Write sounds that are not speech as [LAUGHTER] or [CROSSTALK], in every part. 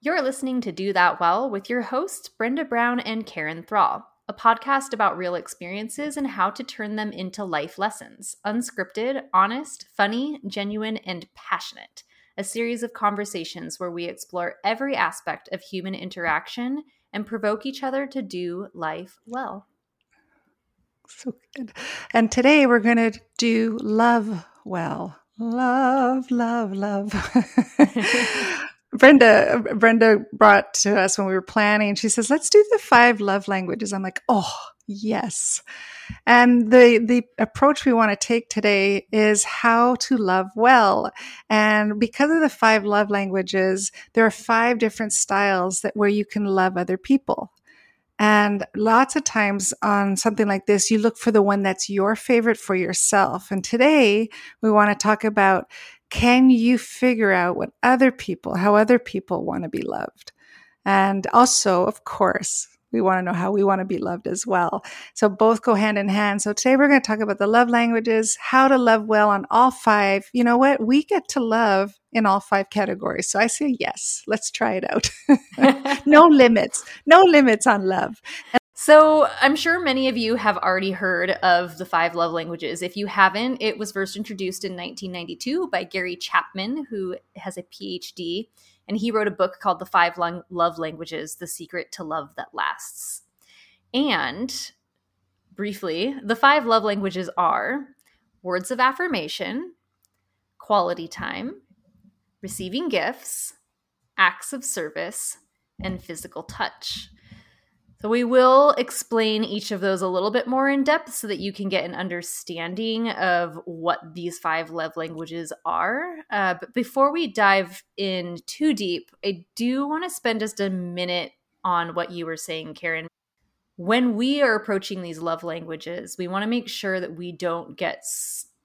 You're listening to Do That Well with your hosts, Brenda Brown and Karen Thrall, a podcast about real experiences and how to turn them into life lessons. Unscripted, honest, funny, genuine, and passionate. A series of conversations where we explore every aspect of human interaction and provoke each other to do life well. So good. And today we're going to do love well. Love, love, love. [LAUGHS] [LAUGHS] Brenda Brenda brought to us when we were planning. She says, "Let's do the five love languages." I'm like, "Oh, yes." And the the approach we want to take today is how to love well. And because of the five love languages, there are five different styles that where you can love other people. And lots of times on something like this, you look for the one that's your favorite for yourself. And today we want to talk about can you figure out what other people, how other people want to be loved? And also, of course, we want to know how we want to be loved as well. So both go hand in hand. So today we're going to talk about the love languages, how to love well on all five. You know what? We get to love in all five categories. So I say yes. Let's try it out. [LAUGHS] no limits. No limits on love. So, I'm sure many of you have already heard of the five love languages. If you haven't, it was first introduced in 1992 by Gary Chapman, who has a PhD, and he wrote a book called The Five Love Languages The Secret to Love That Lasts. And briefly, the five love languages are words of affirmation, quality time, receiving gifts, acts of service, and physical touch. So, we will explain each of those a little bit more in depth so that you can get an understanding of what these five love languages are. Uh, but before we dive in too deep, I do want to spend just a minute on what you were saying, Karen. When we are approaching these love languages, we want to make sure that we don't get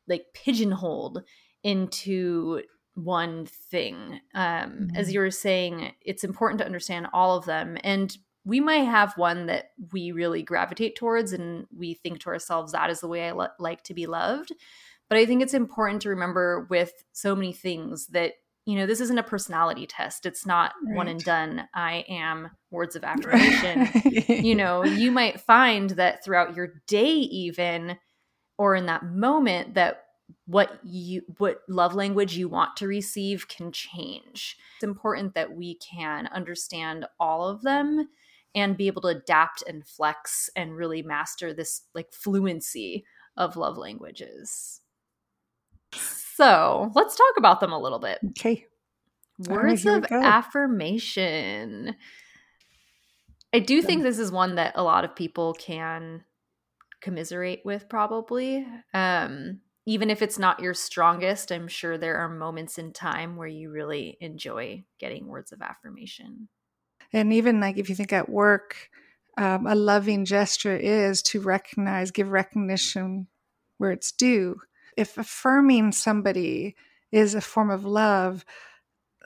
like pigeonholed into one thing. Um, mm-hmm. As you were saying, it's important to understand all of them. And we might have one that we really gravitate towards and we think to ourselves that is the way i lo- like to be loved. But i think it's important to remember with so many things that you know this isn't a personality test. It's not right. one and done. I am words of affirmation. [LAUGHS] You know you might find that throughout your day even or in that moment that what you what love language you want to receive can change. It's important that we can understand all of them and be able to adapt and flex and really master this like fluency of love languages. So let's talk about them a little bit. Okay. Words of affirmation. I do think this is one that a lot of people can commiserate with, probably. Um, even if it's not your strongest, I'm sure there are moments in time where you really enjoy getting words of affirmation and even like if you think at work um, a loving gesture is to recognize give recognition where it's due. If affirming somebody is a form of love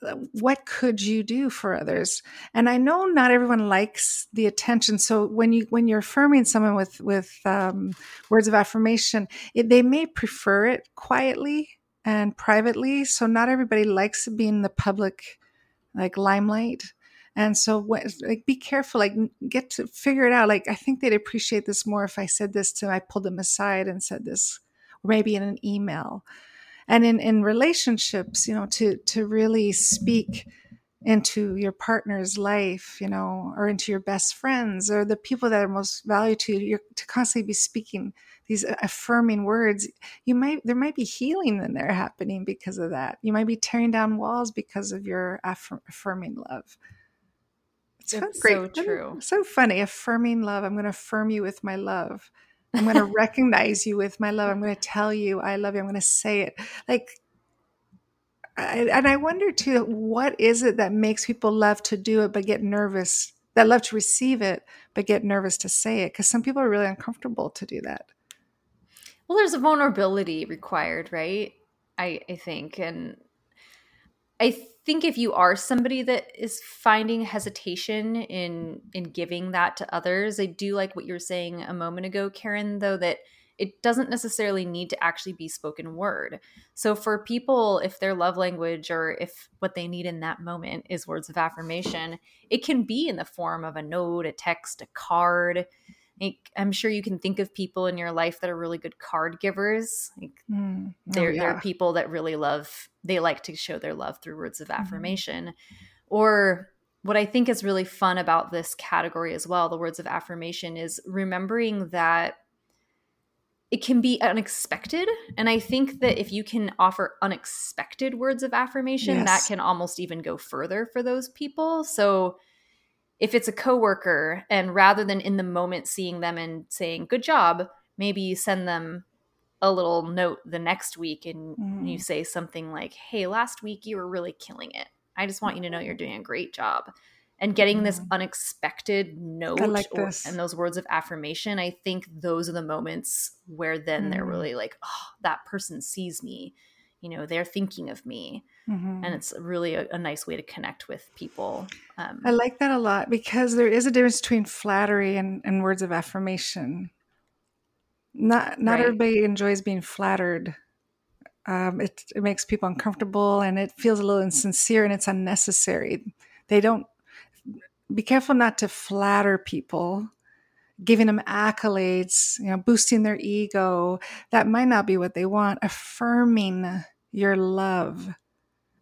uh, what could you do for others? And i know not everyone likes the attention so when you when you're affirming someone with with um, words of affirmation it, they may prefer it quietly and privately so not everybody likes being the public like limelight and so, like, be careful. Like, get to figure it out. Like, I think they'd appreciate this more if I said this to. I pulled them aside and said this, or maybe in an email. And in in relationships, you know, to to really speak into your partner's life, you know, or into your best friends or the people that are most valued to you, you're to constantly be speaking these uh, affirming words. You might there might be healing in there happening because of that. You might be tearing down walls because of your affirming love. It's, it's so true. So funny. Affirming love. I'm going to affirm you with my love. I'm going [LAUGHS] to recognize you with my love. I'm going to tell you I love you. I'm going to say it. Like, I, and I wonder too, what is it that makes people love to do it but get nervous? That love to receive it but get nervous to say it? Because some people are really uncomfortable to do that. Well, there's a vulnerability required, right? I, I think, and I think if you are somebody that is finding hesitation in in giving that to others, I do like what you were saying a moment ago, Karen, though that it doesn't necessarily need to actually be spoken word. So for people, if their love language or if what they need in that moment is words of affirmation, it can be in the form of a note, a text, a card. Like, I'm sure you can think of people in your life that are really good card givers. Like mm. oh, they're, yeah. they're people that really love, they like to show their love through words of mm-hmm. affirmation. Mm-hmm. Or what I think is really fun about this category as well, the words of affirmation, is remembering that it can be unexpected. And I think that if you can offer unexpected words of affirmation, yes. that can almost even go further for those people. So if it's a coworker and rather than in the moment seeing them and saying, good job, maybe you send them a little note the next week and mm. you say something like, hey, last week you were really killing it. I just want you to know you're doing a great job and getting this mm-hmm. unexpected note like or, and those words of affirmation i think those are the moments where then mm they're really like oh that person sees me you know they're thinking of me mm-hmm. and it's really a, a, nice way to connect with people um, i like that a lot because there is a difference between flattery and, and words of affirmation. Not not right. everybody enjoys being flattered. Um, it, it makes people uncomfortable and it feels a little insincere and it's unnecessary. They don't be careful not to flatter people giving them accolades you know boosting their ego. That might not be what they want. Affirming your love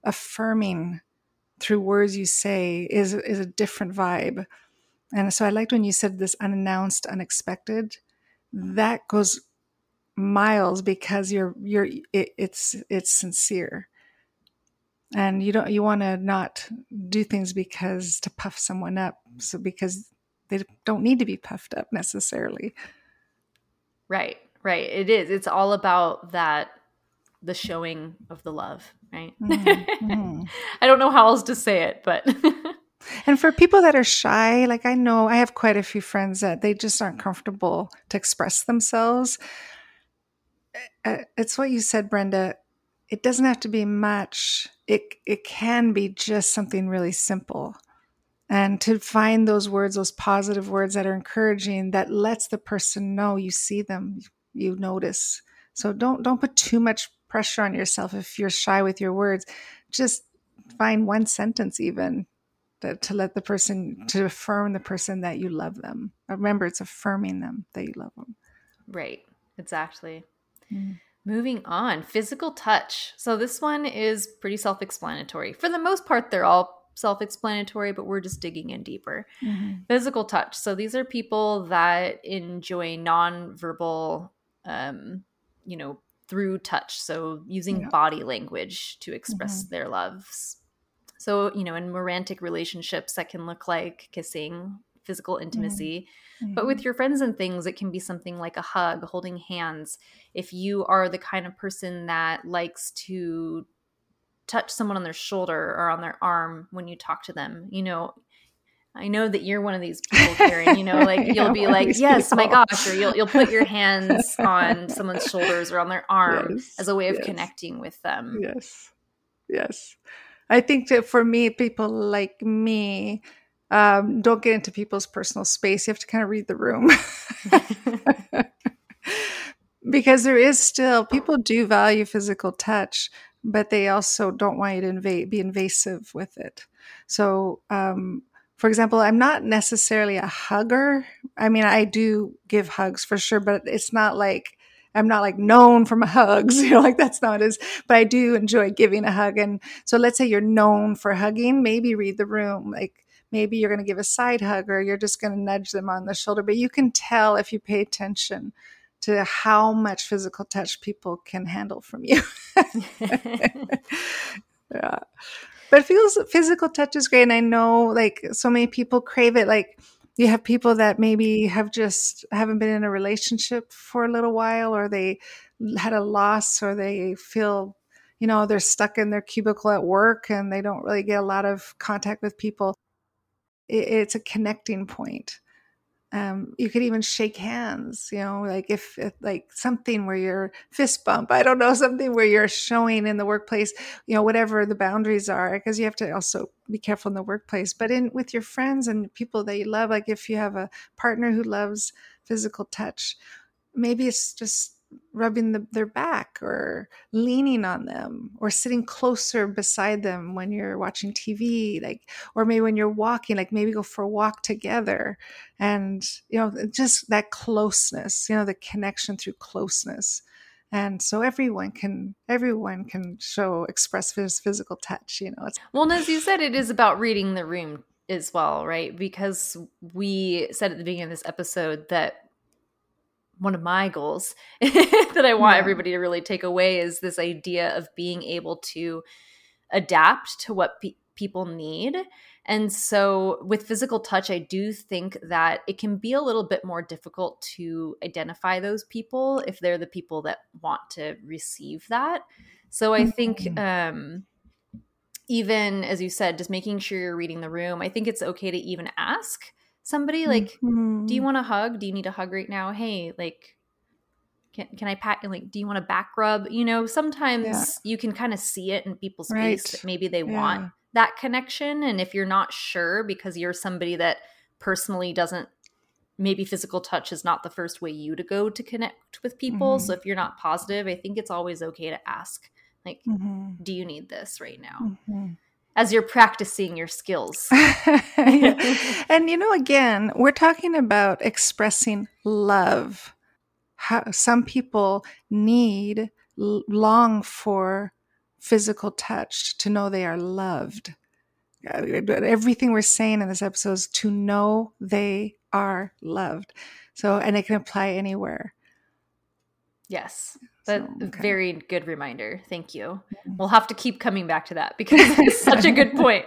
affirming through words you say is is a different vibe. And so i liked when you said this unannounced unexpected. That goes miles because you're you're it, it's it's sincere. And you don't you want to not do things because to puff someone up so because they don't need to be puffed up necessarily. Right right. It is. It's all about that the showing of the love right mm-hmm. [LAUGHS] i don't know how else to say it but [LAUGHS] and for people that are shy like i know i have quite a few friends that they just aren't comfortable to express themselves uh, it's what you said brenda it doesn't have to be much. It it can be just something really simple. And to find those words, those positive words that are encouraging, that lets the person know you see them, you notice. So don't don't put too much pressure on yourself if you're shy with your words. Just find one sentence even to, to let the person to affirm the person that you love them. Remember, it's affirming them that you love them. Right. Exactly. Mm. Moving on, physical touch. So this one is pretty self explanatory. For the most part, they're all self explanatory, but we're just digging in deeper. Mm-hmm. Physical touch. So these are people that enjoy non-verbal, um, you know, through touch. So using yeah. body language to express mm-hmm. their loves. So, you know, in romantic relationships, that can look like kissing, physical intimacy. Mm-hmm Mm-hmm. But with your friends and things, it can be something like a hug, holding hands. If you are the kind of person that likes to touch someone on their shoulder or on their arm when you talk to them, you know, I know that you're one of these people, Karen. You know, like [LAUGHS] you'll be like, "Yes, people. my gosh," or you'll you'll put your [LAUGHS] hands on someone's shoulders or on their arm yes, as a way of yes. connecting with them. Yes, yes. I think that for me, people like me, um, don't get into people's personal space. You have to kind of read the room. [LAUGHS] because there is still, people do value physical touch, but they also don't want you to invade, be invasive with it. So, um, for example, I'm not necessarily a hugger. I mean, I do give hugs for sure, but it's not like I'm not like known for my [LAUGHS] hugs, you know, like that's not as, but I do enjoy giving a hug. And so let's say you're known for hugging, maybe read the room. Like maybe you're going to give a side hug or you're just going to nudge them on the shoulder. But you can tell if you pay attention to how much physical touch people can handle from you. [LAUGHS] [LAUGHS] yeah. But feels physical touch is great. And I know like so many people crave it. Like you have people that maybe have just haven't been in a relationship for a little while or they had a loss or they feel you know they're stuck in their cubicle at work and they don't really get a lot of contact with people it, it's a connecting point. Um, you could even shake hands, you know, like if, if, like something where you're fist bump, I don't know, [LAUGHS] something where you're showing in the workplace, you know, whatever the boundaries are, because you have to also be careful in the workplace. But in with your friends and people that you love, like if you have a partner who loves physical touch, maybe it's just rubbing the, their back or leaning on them or sitting closer beside them when you're watching TV like or maybe when you're walking like maybe go for a walk together. And you know just that closeness you know the connection through closeness. And so everyone can everyone can show express physical touch you know well as you said it is about reading the room as well right? Because we said at the beginning of this episode that one of my goals [LAUGHS] that I want yeah. everybody to really take away is this idea of being able to adapt to what pe- people need. And so, with physical touch, I do think that it can be a little bit more difficult to identify those people if they're the people that want to receive that. So, I think, mm-hmm. um, even as you said, just making sure you're reading the room, I think it's okay to even ask somebody like mm-hmm. do you mm-hmm. want a hug do you need a hug right now hey like can, can i pat like do you want a back rub you know sometimes yeah. you can kind of see it in people's right. face that maybe they yeah. want that connection and if you're not sure because you're somebody that personally doesn't maybe physical touch is not the first way you to go to connect with people mm-hmm. so if you're not positive i think it's always okay to ask like mm-hmm. do you need this right now mm-hmm as you're practicing your skills. [LAUGHS] and you know, again, we're talking about expressing love. How some people need, long for physical touch to know they are loved. Uh, everything we're saying in this episode is to know they are loved. So, and it can apply anywhere. Yes. That's so, okay. very good reminder. Thank you. We'll have to keep coming back to that because [LAUGHS] it's such a good [LAUGHS] point.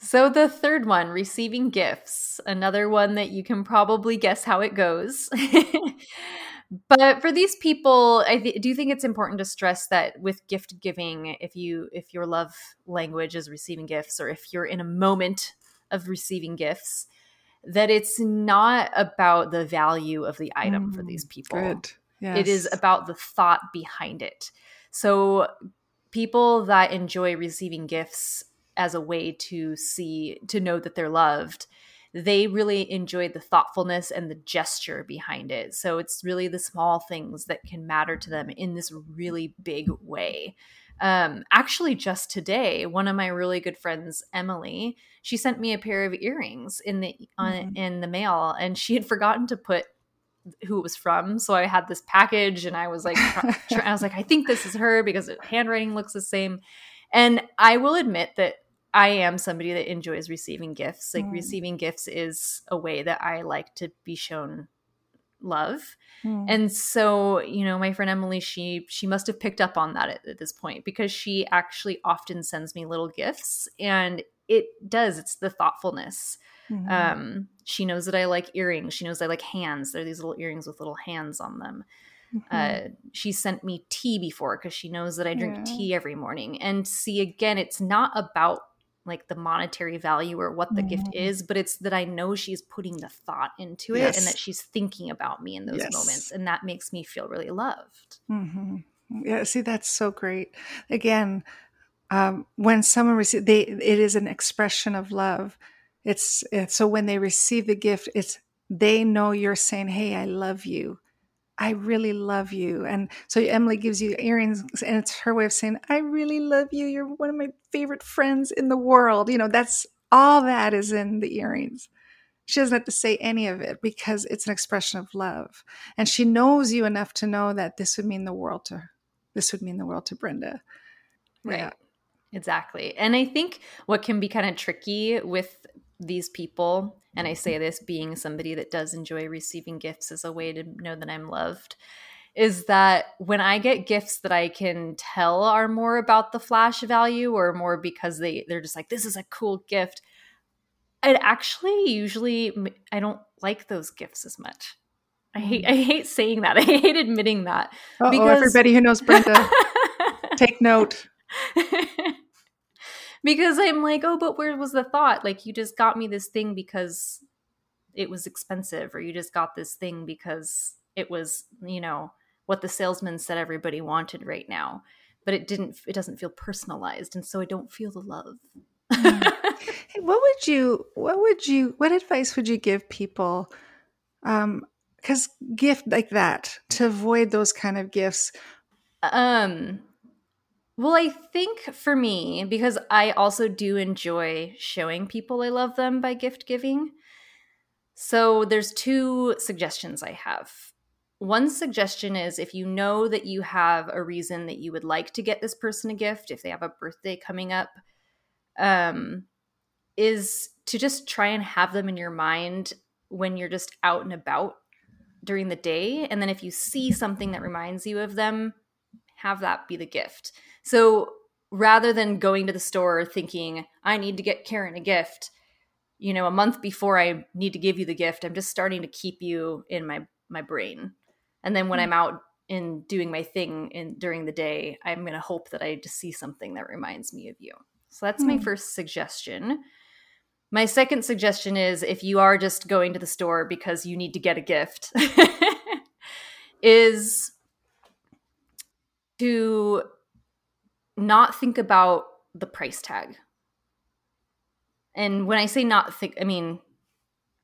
So, the third one, receiving gifts, another one that you can probably guess how it goes. [LAUGHS] but for these people, I th- do think it's important to stress that with gift giving, if you if your love language is receiving gifts, or if you're in a moment of receiving gifts, that it's not about the value of the item mm, for these people. Good. Yes. It is about the thought behind it. So people that enjoy receiving gifts as a way to see to know that they're loved they really enjoy the thoughtfulness and the gesture behind it so it's really the small things that can matter to them in this really big way um, actually just today one of my really good friends emily she sent me a pair of earrings in the mm-hmm. in the mail and she had forgotten to put who it was from. So I had this package and I was like, [LAUGHS] I was like, I think this is her because handwriting looks the same. And I will admit that I am somebody that enjoys receiving gifts. Like mm. receiving gifts is a way that I like to be shown love. Mm. And so, you know, my friend Emily, she she must have picked up on that at, at this point because she actually often sends me little gifts and it does. It's the thoughtfulness Mm-hmm. Um, she knows that I like earrings. She knows I like hands. They're these little earrings with little hands on them. Mm-hmm. Uh, she sent me tea before because she knows that I drink yeah. tea every morning. And see, again, it's not about like the monetary value or what the mm-hmm. gift is, but it's that I know she's putting the thought into it yes. and that she's thinking about me in those yes. moments. And that makes me feel really loved. Mm-hmm. Yeah, see, that's so great. Again, um, when someone receives, they it is an expression of love it's, it's so when they receive the gift, it's they know you're saying, "Hey, I love you." I really love you. And so Emily gives you earrings, and it's her way of saying, I really love you. You're one of my favorite friends in the world. You know, that's all that is in the earrings. She doesn't have to say any of it because it's an expression of love. And she knows you enough to know that this would mean the world to her. This would mean the world to Brenda. Right. Yeah. Exactly. And I think what can be kind of tricky with these people and i mm-hmm. say this being somebody that does enjoy receiving gifts as a way to know that i'm loved is that when i get gifts that i can tell are more about the flash value or more because they they're just like this is a cool gift it actually usually i don't like those gifts as much. I hate mm. i hate saying that. [LAUGHS] I hate admitting that Uh-oh, because everybody who knows brenda [LAUGHS] take note [LAUGHS] because I'm like, oh, but where was the thought? Like, you just got me this thing because it was expensive, or you just got this thing because it was, you know, what the salesman said everybody wanted right now. But it didn't, it doesn't feel personalized. And so I don't feel the love. Hmm. [LAUGHS] hey, what would you, what would you, what advice would you give people um, because gift like that to avoid those kind of gifts um well i think for me because i also do enjoy showing people i love them by gift giving so there's two suggestions i have one suggestion is if you know that you have a reason that you would like to get this person a gift if they have a birthday coming up um is to just try and have them in your mind when you're just out and about during the day. And then if you see something that reminds you of them, have that be the gift. So rather than going to the store thinking, I need to get Karen a gift, you know, a month before I need to give you the gift, I'm just starting to keep you in my my brain. And then when mm-hmm. I'm out in doing my thing in during the day, I'm going to hope that I just see something that reminds me of you. So that's mm-hmm. my hmm. first suggestion. My second suggestion is if you are just going to the store because you need to get a gift, [LAUGHS] is to not think about the price tag. And when I say not think, I mean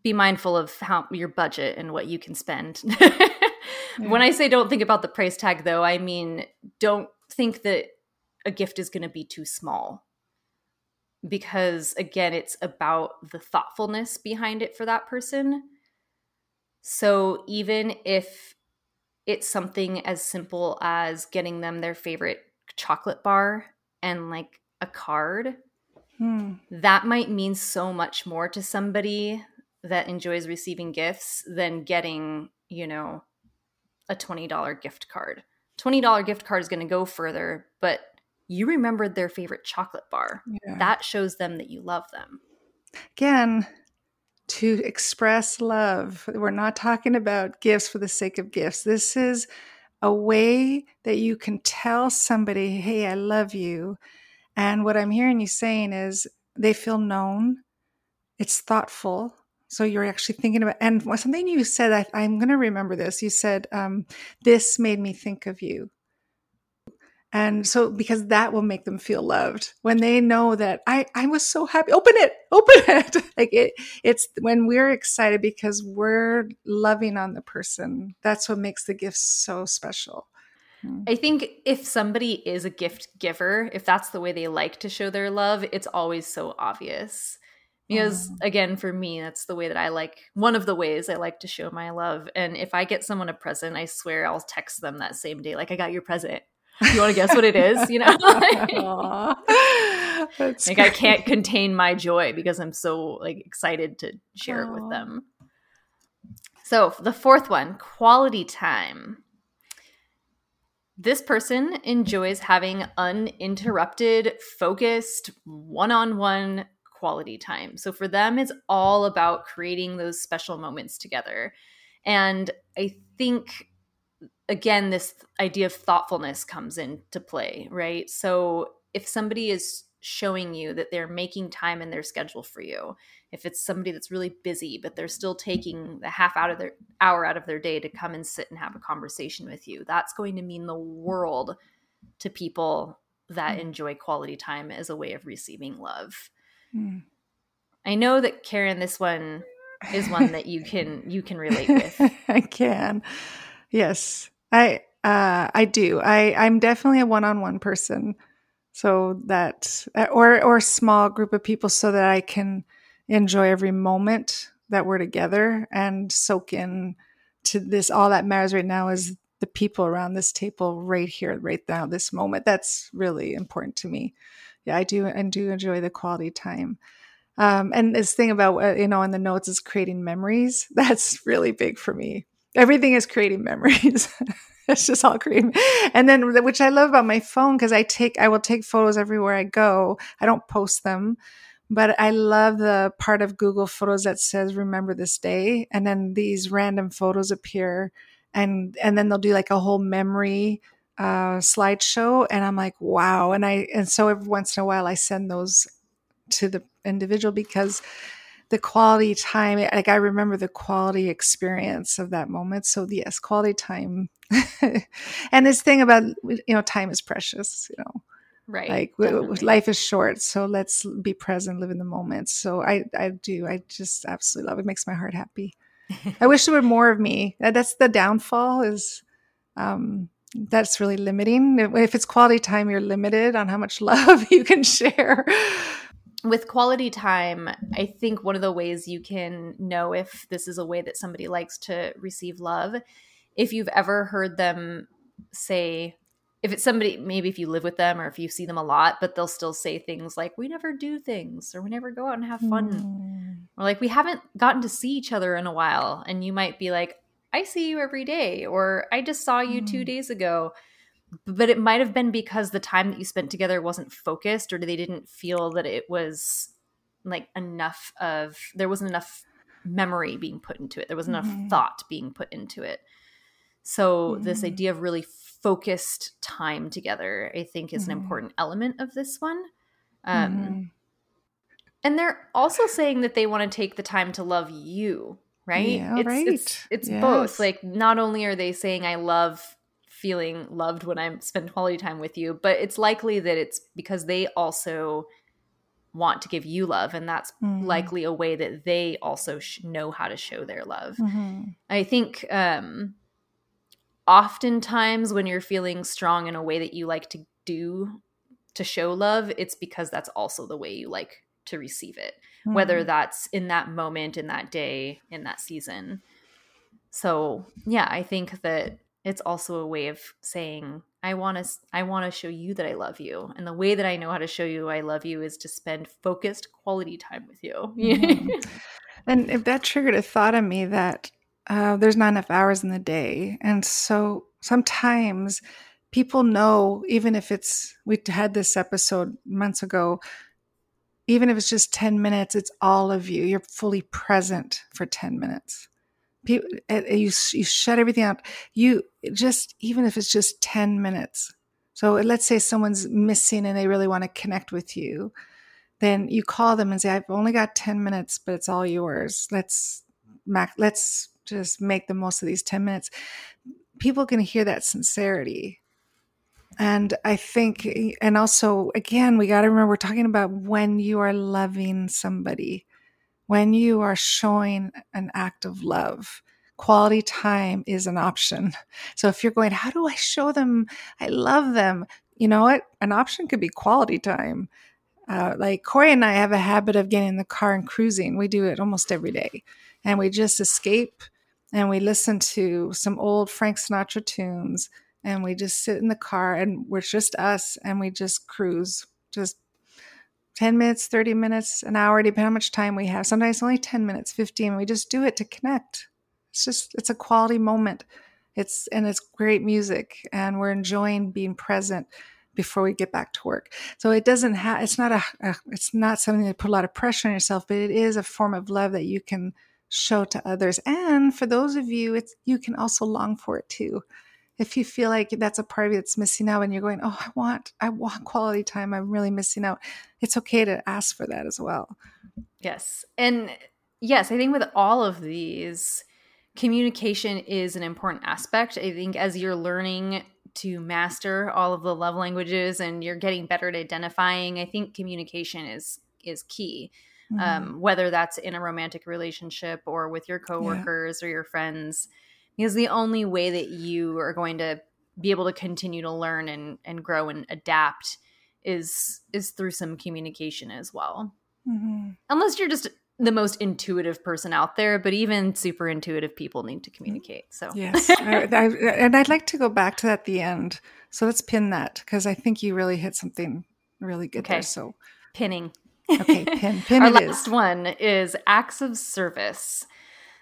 be mindful of how your budget and what you can spend. yeah. [LAUGHS] When I say don't think about the price tag, though, I mean don't think that a gift is going to be too small because again it's about the thoughtfulness behind it for that person so even if it's something as simple as getting them their favorite chocolate bar and like a card hmm. that might mean so much more to somebody that enjoys receiving gifts than getting you know a $20 gift card $20 gift card is going to go further but you remembered their favorite chocolate bar. Yeah. That shows them that you love them. Again, to express love. We're not talking about gifts for the sake of gifts. This is a way that you can tell somebody, hey, I love you. And what I'm hearing you saying is they feel known, it's thoughtful. So you're actually thinking about, and something you said, I, am going to remember this. You said, um, This made me think of you. And so, because that will make them feel loved when they know that I, I was so happy. Open it, open [LAUGHS] it. like it, it's when we're excited because we're loving on the person. That's what makes the gift so special. Hmm. I think if somebody is a gift giver, if that's the way they like to show their love, it's always so obvious. Because mm. again, for me, that's the way that I like one of the ways I like to show my love. And if I get someone a present, I swear I'll text them that same day, like, I got your present you want to guess what it is? You know, [LAUGHS] [LAUGHS] like I can't contain my joy because I'm so like excited to share Aww. it with them. So the fourth one, quality time. This person enjoys having uninterrupted, focused, one-on-one quality time. So for them, it's all about creating those special moments together. And I think again this idea of thoughtfulness comes into play right? So if somebody is showing you that they're making time in their schedule for you if it's somebody that's really busy but they're still taking the half out of their hour out of their day to come and sit and have a conversation with you that's going to mean the world to people that mm. enjoy quality time as a way of receiving love. Mm. i know that karen this one is one that you can you can relate with. [LAUGHS] I can. Yes I uh, I do. I I'm definitely a one-on-one person. So that uh, or or small group of people so that I can enjoy every moment that we're together and soak in to this. All that matters right now is the people around this table right here right now this moment. That's really important to me. Yeah i do and do enjoy the quality time. Um, and this thing about uh, you know in the notes is creating memories. [LAUGHS] That's really big for me everything is creating memories. [LAUGHS] It's just all creating and then which i love about my phone because i take i will take photos everywhere i go. I don't post them but i love the part of google photos that says remember this day. And then these random photos appear and and then they'll do like a whole memory uh, slideshow and i'm like wow. And i and so every once in a while i send those to the individual because the quality time like i remember the quality experience of that moment so yes quality time [LAUGHS] and this thing about you know time is precious you know right like definitely. life is short so let's be present live in the moment so i i do i just absolutely love it, it makes my heart happy I wish there were more of me. That's the downfall is um, that's really limiting. If it's quality time, you're limited on how much [LAUGHS] love you can share. With quality time, I think one of the ways you can know if this is a way that somebody likes to receive love, if you've ever heard them say, if it's somebody, maybe if you live with them or if you see them a lot, but they'll still say things like, we never do things or we never go out and have fun. Mm. Or like, we haven't gotten to see each other in a while. And you might be like, I see you every day, or I just saw you mm. two days ago. But it might have been because the time that you spent together wasn't focused, or they didn't feel that it was like enough of, there wasn't enough memory being put into it, there wasn't mm-hmm. enough thought being put into it. So, mm-hmm. this idea of really focused time together, I think, is mm-hmm. an important element of this one. Um, mm-hmm. and they're also saying that they want to take the time to love you right? Yeah, it's, right. It's, it's yes. both. Like, not only are they saying, I love feeling loved when I spend quality time with you, but it's likely that it's because they also want to give you love. And that's mm-hmm. likely a way that they also sh- know how to show their love. Mm-hmm. I think, um, oftentimes when you're feeling strong in a way that you like to do to show love, it's because that's also the way you like to receive it mm-hmm. whether that's in that moment, in that day, in that season. So, yeah, I think that it's also a way of saying I want to I want to show you that I love you. And the way that I know how to show you I love you is to spend focused quality time with you. [LAUGHS] mm-hmm. And if that triggered a thought in me that uh, there's not enough hours in the day. And so sometimes people know, even if it's, we had this episode months ago even if it's just 10 minutes, it's all of you. You're fully present for 10 minutes. People, you, you shut everything out. You just, even if it's just 10 minutes. So let's say someone's missing and they really want to connect with you. Then you call them and say, I've only got 10 minutes, but it's all yours. Let's, let's just make the most of these 10 minutes. People can hear that sincerity and I think, and also, again, we got to remember we're talking about when you are loving somebody, when you are showing an act of love. Quality time is an option. [LAUGHS] So if you're going, how do I show them I love them? You know what? An option could be quality time. Uh, like Corey and I have a habit of getting in the car and cruising. We do it almost every day. And we just escape and we listen to some old Frank Sinatra tunes and we just sit in the car and we're just us and we just cruise just 10 minutes 30 minutes an hour depending on how much time we have. Sometimes only 10 minutes 15 we just do it to connect. It's just it's a quality moment. It's and it's great music and we're enjoying being present before we get back to work. So it doesn't have it's not a, a it's not something that put a lot of pressure on yourself but it is a form of love that you can show to others. And for those of you it's you can also long for it too if you feel like that's a part of you that's missing out and you're going, oh, I want, I want quality time. I'm really missing out. It's okay to ask for that as well. Yes. And yes, I think with all of these, communication is an important aspect. I think as you're learning to master all of the love languages and you're getting better at identifying, I think communication is is key. Mm-hmm. Um, whether that's in a romantic relationship or with your coworkers yeah. or your friends because the only way that you are going to be able to continue to learn and, and grow and adapt is is through some communication as well. Mm-hmm. unless you're just the most intuitive person out there but even super intuitive people need to communicate so. Yes. I, I, and i'd like to go back to that at the end. So let's pin that because i think you really hit something really good okay. there so. Pinning. Okay pin. [LAUGHS] Pin our last is. one is acts of service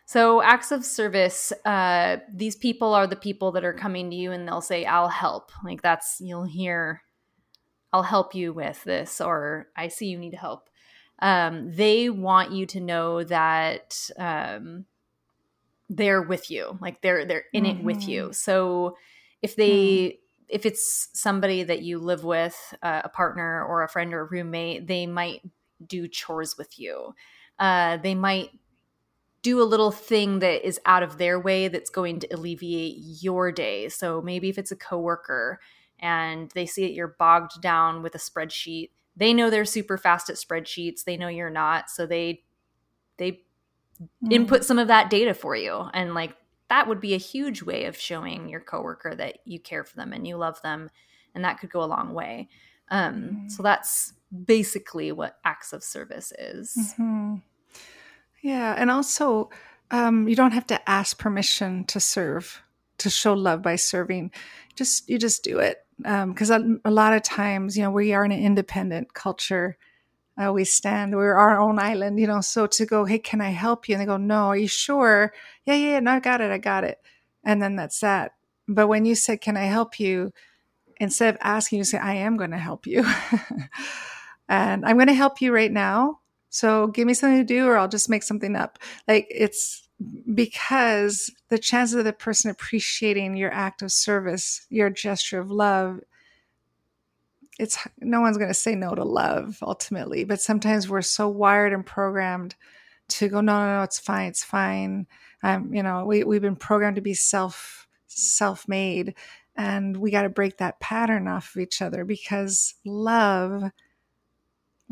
so, acts of service, uh, these people are the people that are coming to you and they'll say, I'll help. Like, that's, you'll hear, I'll help you with this, or I see you need help. Um, they want you to know that um, they're with you, like they're they're in mm-hmm. it with you. Mm-hmm. So if they mm. if it's somebody that you live with, uh, a partner or a friend or a roommate, they might do chores with you. Uh, they might do a little thing that is out of their way that's going to alleviate your day. So maybe if it's a coworker and they see that you're bogged down with a spreadsheet, they know they're super fast at spreadsheets. They know you're not, so they they mm. input some of that data for you and like that would be a huge way of showing your coworker that you care for them and you love them and that could go a long way um, mm. so that's basically what acts of service is mm-hmm. Yeah and also um, you don't have to ask permission to serve to show love by serving. Just you just do it because um, a, a, lot of times you know we are in an independent culture. Uh, we stand we're our own island you know so to go hey can i help you? And they go no are you sure? Yeah yeah no i got it i got it. And then that's that. But when you say can i help you? instead of asking you say i am going to help you. [LAUGHS] And i'm going to help you right now so give me something to do or i'll just make something up. Like it's because the chances of the person appreciating your act of service your gesture of love it's no one's going to say no to love ultimately but sometimes we're so wired and programmed to go no no no it's fine it's fine. Um, you know we, we've been programmed to be self self-made and we got to break that pattern off of each other because love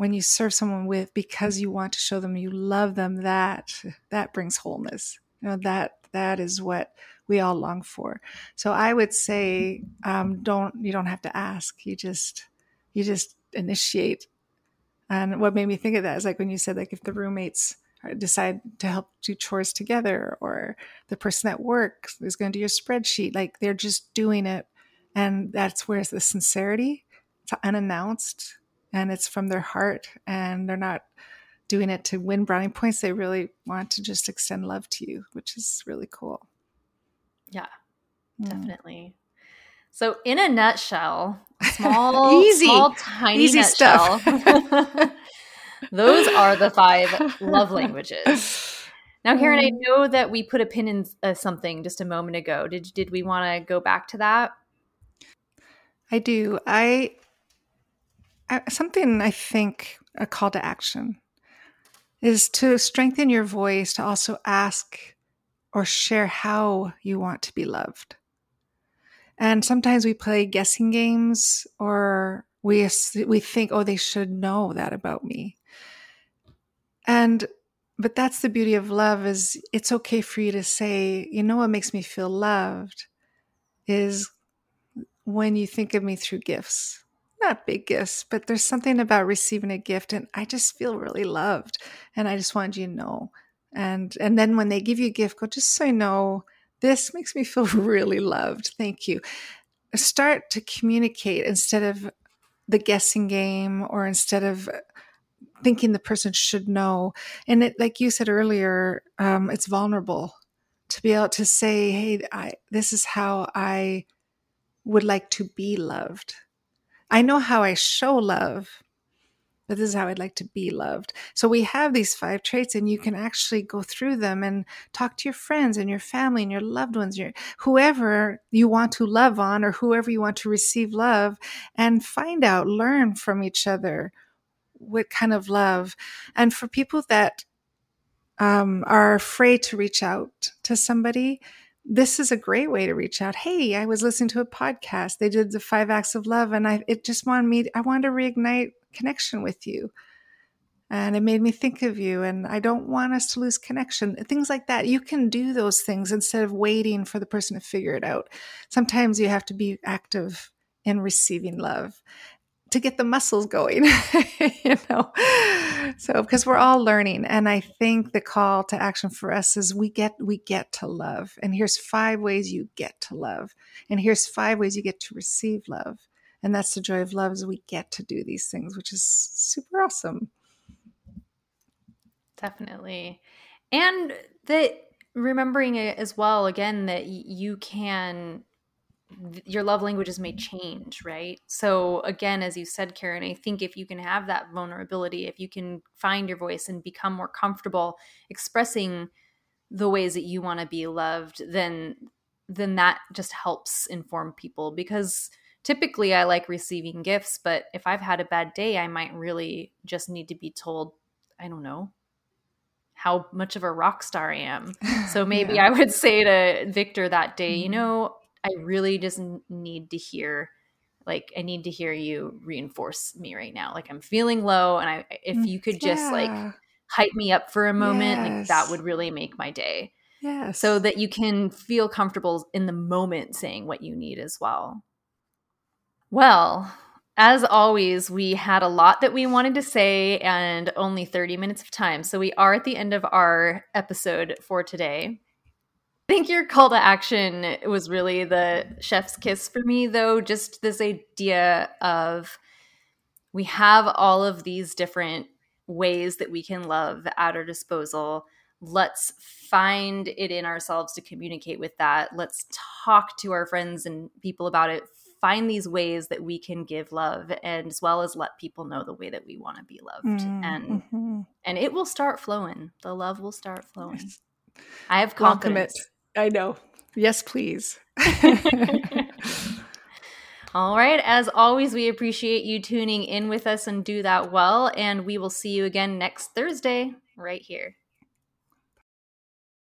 when you serve someone with because you want to show them you love them that that brings wholeness. You know that that is what we all long for. So i would say um, don't you don't have to ask. You just you just initiate. And what made me think of that is like when you said like if the roommates decide to help do chores together or the person at work is going to do your spreadsheet like they're just doing it. And that's where the sincerity it's unannounced and it's from their heart and they're not doing it to win brownie points they really want to just extend love to you which is really cool yeah mm. definitely so, in a nutshell, [LAUGHS] small, easy, small, tiny easy nutshell, stuff. [LAUGHS] those are the five love languages. Now, Karen, I mm. know that we put a pin in uh, something just a moment ago. Did did we want to go back to that? I do. I something I think a call to action is to strengthen your voice to also ask or share how you want to be loved. And sometimes we play guessing games or we we think oh they should know that about me. And but that's the beauty of love is it's okay for you to say, you know what makes me feel loved is when you think of me through gifts. Not big gifts, but there's something about receiving a gift and I just feel really loved and I just want you to know. And and then when they give you a gift, go just so you know this makes me feel [LAUGHS] really loved. Thank you. Start to communicate instead of the guessing game or instead of thinking the person should know. And it, like you said earlier, um, it's vulnerable to be able to say, "Hey, I, this is how I would like to be loved. I know how I show love, but this is how I'd like to be loved. So we have these five traits, and you can actually go through them and talk to your friends and your family and your loved ones, your whoever you want to love on or whoever you want to receive love, and find out, learn from each other what kind of love. And for people that um, are afraid to reach out to somebody, this is a great way to reach out. Hey, I was listening to a podcast. They did the five acts of love, and I it just wanted me. I wanted to reignite connection with you. And it made me think of you, and I don't want us to lose connection. Things like that. You can do those things instead of waiting for the person to figure it out. Sometimes you have to be active in receiving love to get the muscles going, [LAUGHS] you know. So because we're all learning and I think the call to action for us is we get we get to love. And here's five ways you get to love. And here's five ways you get to receive love. And that's the joy of love is we get to do these things, which is super awesome. Definitely. And that remembering as well again that you can your love languages may change, right? So again, as you said, Karen, I think if you can have that vulnerability, if you can find your voice and become more comfortable expressing the ways that you want to be loved, then then that just helps inform people because typically I like receiving gifts, but if I've had a bad day, I might really just need to be told, I don't know, how much of a rock star I am. [LAUGHS] So maybe yeah. I would say to Victor that day, mm-hmm. you know, I really just need to hear like I need to hear you reinforce me right now. Like I'm feeling low and I if mm, you could just yeah. like hype me up for a moment, yes. like that would really make my day. Yeah. So that you can feel comfortable in the moment saying what you need as well. Well, as always, we had a lot that we wanted to say and only 30 minutes of time. So we are at the end of our episode for today. I think your call to action was really the chef's kiss for me, though. Just this idea of we have all of these different ways that we can love at our disposal. Let's find it in ourselves to communicate with that. Let's talk to our friends and people about it. Find these ways that we can give love and as well as let people know the way that we want to be loved. Mm-hmm. And and it will start flowing. The love will start flowing. I have confidence. I know. Yes, please. [LAUGHS] All right. As always, we appreciate you tuning in with us and do that well. And we will see you again next Thursday right here.